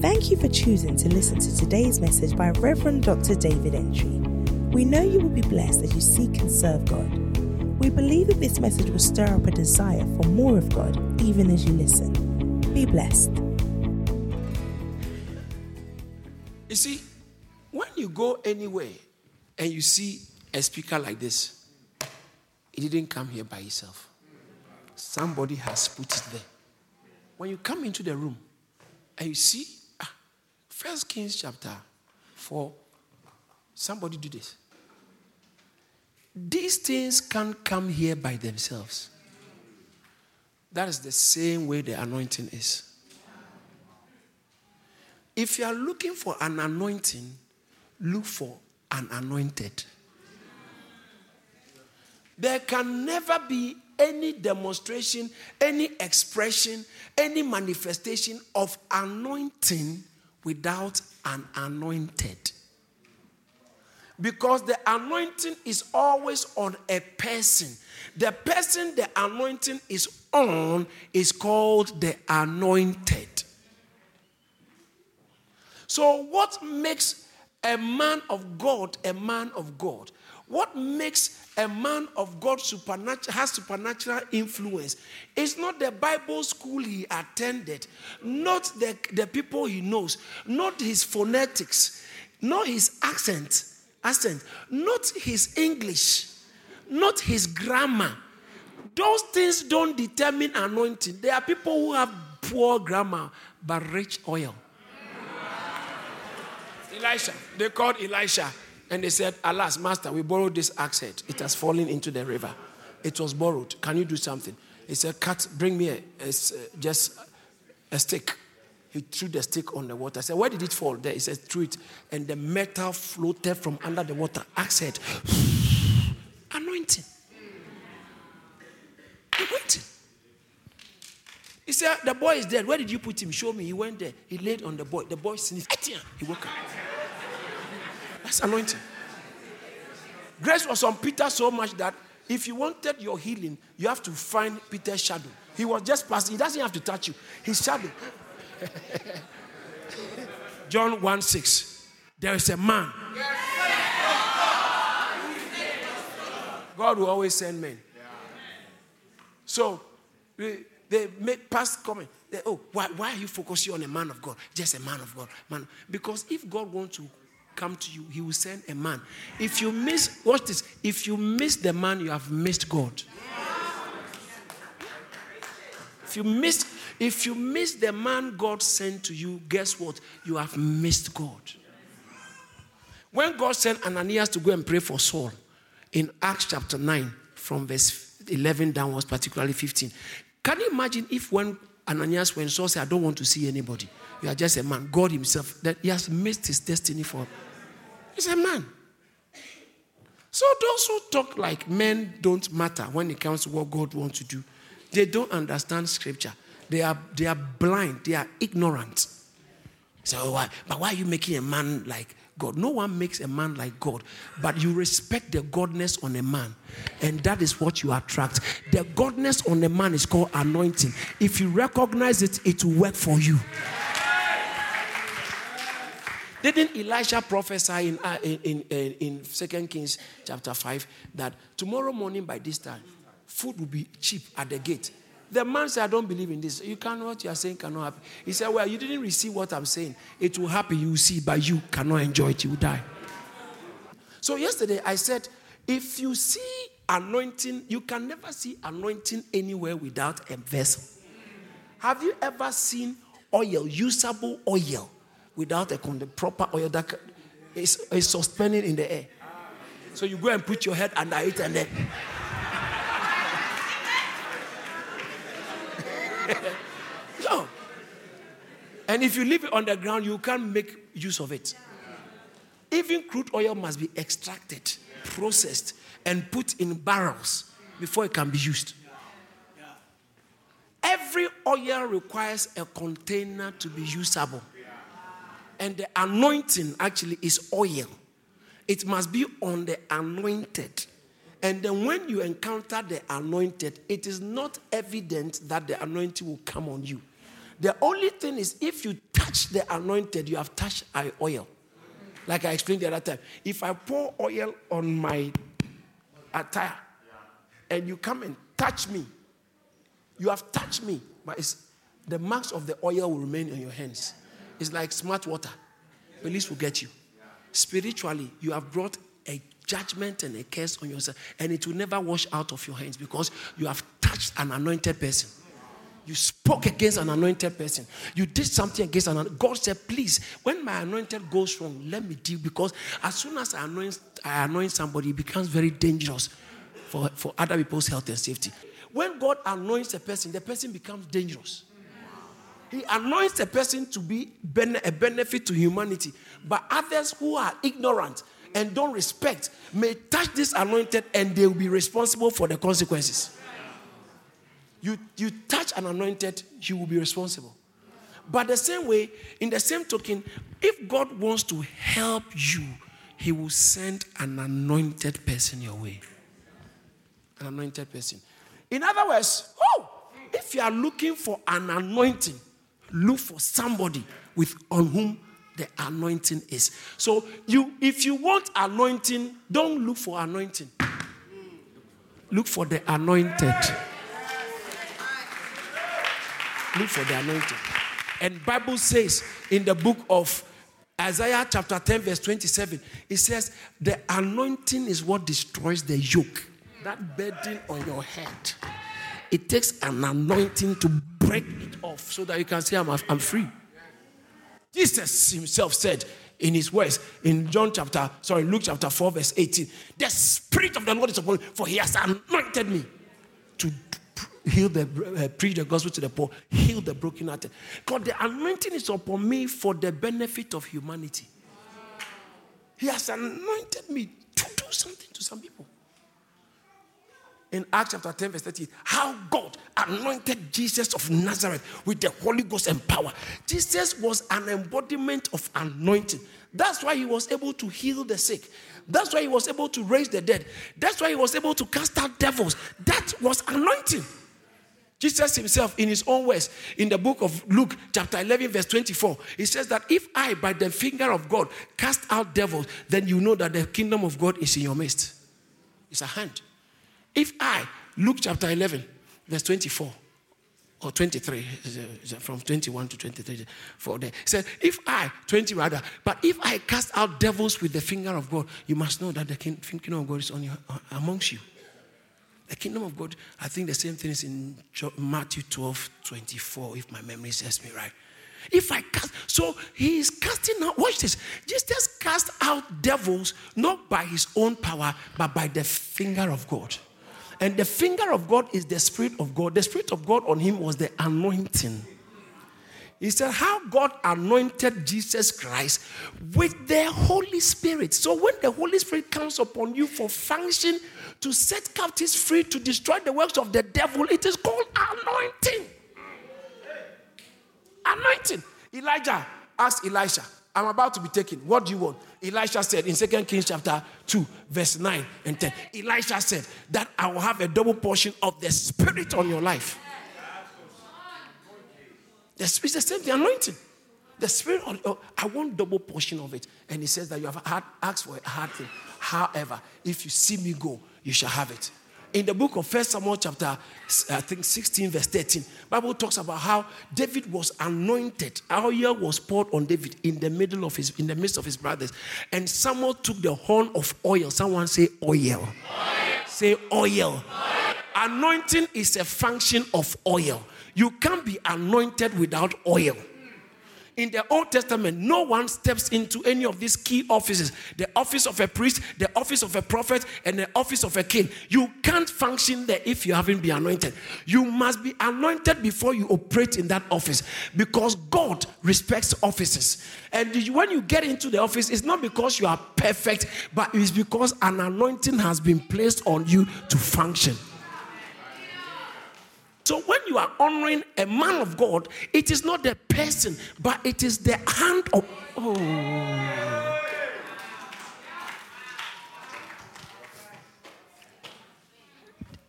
Thank you for choosing to listen to today's message by Reverend Dr. David Entry. We know you will be blessed as you seek and serve God. We believe that this message will stir up a desire for more of God even as you listen. Be blessed. You see, when you go anywhere and you see a speaker like this, it didn't come here by itself. Somebody has put it there. When you come into the room and you see, First Kings chapter 4, somebody do this. These things can't come here by themselves. That is the same way the anointing is. If you are looking for an anointing, look for an anointed. There can never be any demonstration, any expression, any manifestation of anointing without an anointed. Because the anointing is always on a person. The person the anointing is on is called the anointed. So, what makes a man of God a man of God? What makes a man of God supernatural has supernatural influence? It's not the Bible school he attended, not the, the people he knows, not his phonetics, not his accent, accent, not his English, not his grammar. Those things don't determine anointing. There are people who have poor grammar but rich oil. Elisha, they called Elisha and they said, Alas, Master, we borrowed this axe head. It has fallen into the river. It was borrowed. Can you do something? He said, Cut, bring me a, a, just a stick. He threw the stick on the water. I said, Where did it fall? There. He said, Threw it. And the metal floated from under the water. Axe head. Anointing. Anointing. He said, The boy is dead. Where did you put him? Show me. He went there. He laid on the boy. The boy sneezed. He woke up. That's anointing. Grace was on Peter so much that if you wanted your healing, you have to find Peter's shadow. He was just passing, he doesn't have to touch you. His shadow. John 1 6. There is a man. God will always send men. So they make past comment. They, oh, why, why are you focusing on a man of God? Just a man of God. Man. Because if God wants to come to you, he will send a man. If you miss, watch this, if you miss the man, you have missed God. If you miss, if you miss the man God sent to you, guess what? You have missed God. When God sent Ananias to go and pray for Saul in Acts chapter 9, from verse 11 downwards, particularly 15, can you imagine if when Ananias, when Saul said, I don't want to see anybody, you are just a man, God Himself, that He has missed His destiny for He's a man. So those who talk like men don't matter when it comes to what God wants to do, they don't understand scripture. They are, they are blind, they are ignorant. So why? But why are you making a man like God? No one makes a man like God, but you respect the godness on a man, and that is what you attract. The godness on a man is called anointing. If you recognize it, it will work for you. Didn't Elisha prophesy in, uh, in, in, in 2 Kings chapter 5 that tomorrow morning by this time, food will be cheap at the gate? The man said, I don't believe in this. You can't, what you are saying cannot happen. He said, Well, you didn't receive what I'm saying. It will happen, you will see, but you cannot enjoy it, you will die. So, yesterday I said, if you see anointing, you can never see anointing anywhere without a vessel. Have you ever seen oil, usable oil, without a the proper oil that is, is suspended in the air. So you go and put your head under it and then. no. And if you leave it on the ground, you can't make use of it. Even crude oil must be extracted, processed, and put in barrels before it can be used. Every oil requires a container to be usable. And the anointing actually is oil. It must be on the anointed. And then when you encounter the anointed, it is not evident that the anointing will come on you. The only thing is if you touch the anointed, you have touched oil. Like I explained the other time. If I pour oil on my attire and you come and touch me, you have touched me, but the marks of the oil will remain on your hands. It's like smart water. Police will get you. Spiritually, you have brought a judgment and a curse on yourself, and it will never wash out of your hands because you have touched an anointed person. You spoke against an anointed person. You did something against an anointed. God said, please, when my anointed goes wrong, let me deal because as soon as I anoint, I anoint somebody, it becomes very dangerous for, for other people's health and safety. When God anoints a person, the person becomes dangerous. He anoints a person to be a benefit to humanity, but others who are ignorant and don't respect may touch this anointed and they will be responsible for the consequences. You, you touch an anointed, you will be responsible. But the same way, in the same token, if God wants to help you, He will send an anointed person your way. An anointed person. In other words, oh, if you are looking for an anointing, look for somebody with on whom the anointing is. So you if you want anointing, don't look for anointing. Look for the anointed. Look for the anointed. And Bible says in the book of Isaiah chapter 10 verse 27, it says the anointing is what destroys the yoke. That burden on your head. It takes an anointing to break off so that you can say I'm, I'm free. Jesus himself said in his words in John chapter, sorry, Luke chapter 4, verse 18, the Spirit of the Lord is upon me, for he has anointed me to heal the uh, preach the gospel to the poor, heal the brokenhearted. God, the anointing is upon me for the benefit of humanity. He has anointed me to do something to some people. In Acts chapter 10, verse 30, how God anointed Jesus of Nazareth with the Holy Ghost and power. Jesus was an embodiment of anointing. That's why he was able to heal the sick. That's why he was able to raise the dead. That's why he was able to cast out devils. That was anointing. Jesus himself, in his own words, in the book of Luke, chapter 11, verse 24, he says that if I, by the finger of God, cast out devils, then you know that the kingdom of God is in your midst. It's a hand. If I, Luke chapter 11, verse 24, or 23, uh, uh, from 21 to 23, for there. He said, If I, 20 rather, but if I cast out devils with the finger of God, you must know that the kingdom of God is on you, uh, amongst you. The kingdom of God, I think the same thing is in Matthew 12, 24, if my memory serves me right. If I cast, so he is casting out, watch this. Jesus cast out devils not by his own power, but by the finger of God. And the finger of God is the Spirit of God. The Spirit of God on him was the anointing. He said, How God anointed Jesus Christ with the Holy Spirit. So when the Holy Spirit comes upon you for function to set captives free, to destroy the works of the devil, it is called anointing. Anointing. Elijah asked Elisha, I'm about to be taken. What do you want? Elisha said in 2 Kings chapter 2, verse 9 and 10. Elisha said that I will have a double portion of the spirit on your life. The is the same, the anointing. The spirit, oh, I want double portion of it. And he says that you have asked for a hard thing. However, if you see me go, you shall have it. In the book of First Samuel, chapter I think 16, verse 13, Bible talks about how David was anointed. Oil was poured on David in the middle of his, in the midst of his brothers, and Samuel took the horn of oil. Someone say oil. oil. Say oil. oil. Anointing is a function of oil. You can't be anointed without oil. In the Old Testament, no one steps into any of these key offices the office of a priest, the office of a prophet, and the office of a king. You can't function there if you haven't been anointed. You must be anointed before you operate in that office because God respects offices. And when you get into the office, it's not because you are perfect, but it's because an anointing has been placed on you to function. You are honoring a man of God, it is not the person, but it is the hand of.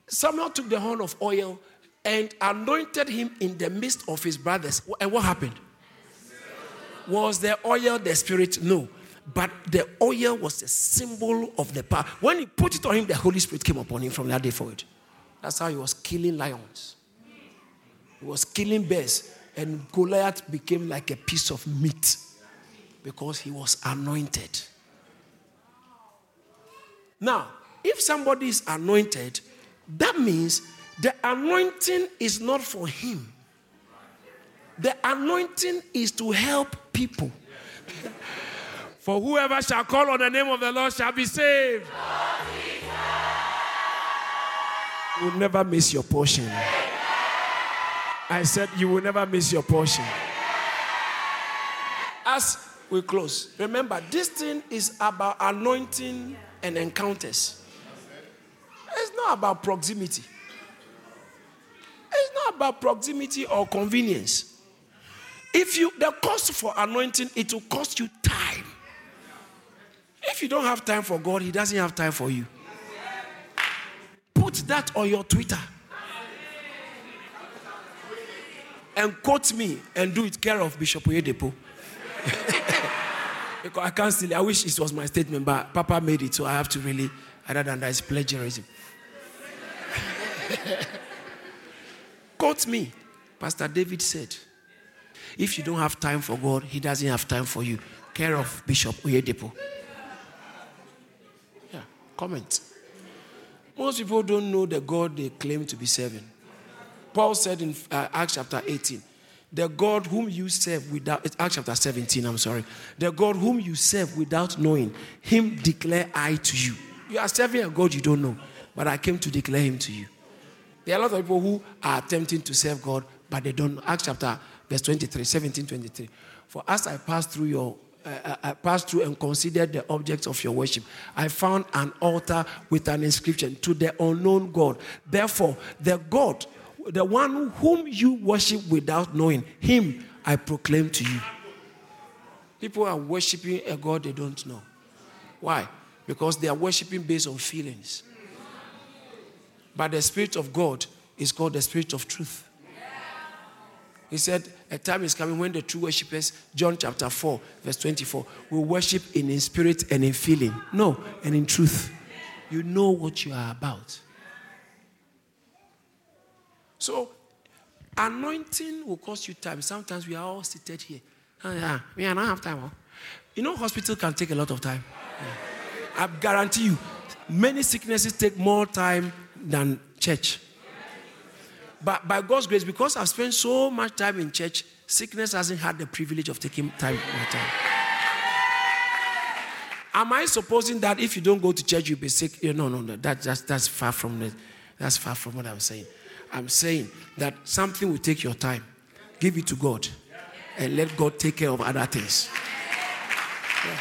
Samuel took the horn of oil and anointed him in the midst of his brothers. And what happened? Was the oil the spirit? No. But the oil was a symbol of the power. When he put it on him, the Holy Spirit came upon him from that day forward. That's how he was killing lions. He was killing bears. And Goliath became like a piece of meat because he was anointed. Now, if somebody is anointed, that means the anointing is not for him. The anointing is to help people. for whoever shall call on the name of the Lord shall be saved. You will never miss your portion. I said, You will never miss your portion. As we close, remember, this thing is about anointing and encounters. It's not about proximity. It's not about proximity or convenience. If you the cost for anointing, it will cost you time. If you don't have time for God, He doesn't have time for you. Put that on your Twitter. And quote me and do it care of Bishop Oyedepo. because I can't still, I wish it was my statement, but Papa made it, so I have to really, other than that, it's plagiarism. Quote me. Pastor David said, if you don't have time for God, He doesn't have time for you. Care of Bishop Oyedepo. Yeah, comment. Most people don't know the God they claim to be serving. Paul said in uh, Acts chapter 18, the God whom you serve without, Acts chapter 17, I'm sorry. The God whom you serve without knowing, him declare I to you. You are serving a God you don't know, but I came to declare him to you. There are a lot of people who are attempting to serve God, but they don't. Acts chapter verse 23, 17, 23. For as I passed through your uh, I passed through and considered the objects of your worship. I found an altar with an inscription to the unknown God. Therefore, the God, the one whom you worship without knowing, him I proclaim to you. People are worshiping a God they don't know. Why? Because they are worshiping based on feelings. But the Spirit of God is called the Spirit of truth. He said, A time is coming when the true worshippers, John chapter 4, verse 24, will worship in, in spirit and in feeling. No, and in truth. You know what you are about. So, anointing will cost you time. Sometimes we are all seated here. Oh, yeah, we don't have time. Oh. You know, hospital can take a lot of time. Yeah. I guarantee you, many sicknesses take more time than church. But by God's grace, because I've spent so much time in church, sickness hasn't had the privilege of taking time my time. Am I supposing that if you don't go to church, you'll be sick? No, no, no. That, that's, that's far from it. That's far from what I'm saying. I'm saying that something will take your time. Give it to God. And let God take care of other things. Yeah.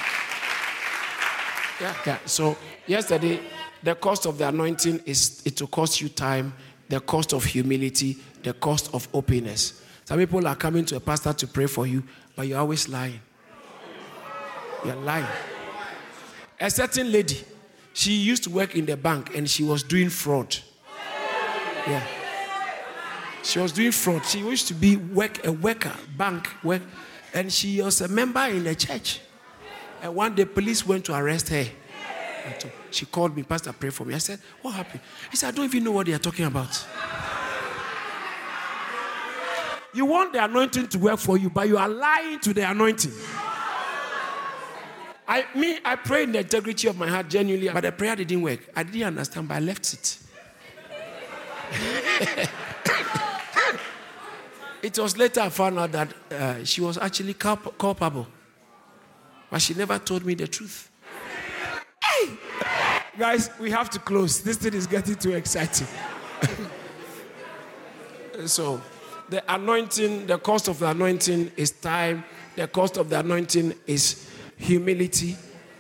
Yeah. yeah. So yesterday, the cost of the anointing is it will cost you time the cost of humility, the cost of openness. Some people are coming to a pastor to pray for you, but you're always lying. You're lying. A certain lady, she used to work in the bank and she was doing fraud. Yeah. She was doing fraud. She used to be work a worker, bank work, and she was a member in the church. And one day, police went to arrest her. She called me, Pastor, pray for me. I said, What happened? He said, I don't even know what they are talking about. You want the anointing to work for you, but you are lying to the anointing. I me, I pray in the integrity of my heart genuinely, but the prayer didn't work. I didn't understand, but I left it. it was later I found out that uh, she was actually culp- culpable, but she never told me the truth. Guys, we have to close. This thing is getting too exciting. so, the anointing, the cost of the anointing is time. The cost of the anointing is humility.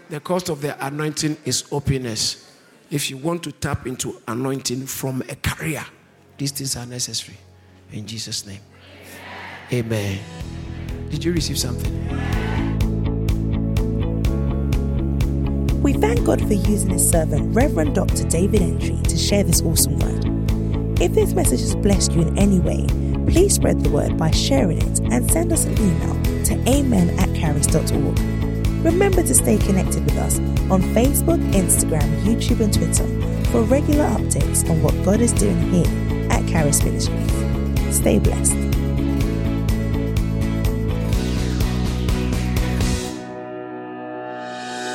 The cost of the anointing is openness. If you want to tap into anointing from a career, these things are necessary. In Jesus' name. Amen. Did you receive something? We thank God for using his servant, Reverend Dr. David Entry, to share this awesome word. If this message has blessed you in any way, please spread the word by sharing it and send us an email to amen at caris.org. Remember to stay connected with us on Facebook, Instagram, YouTube, and Twitter for regular updates on what God is doing here at Caris Ministries. Stay blessed.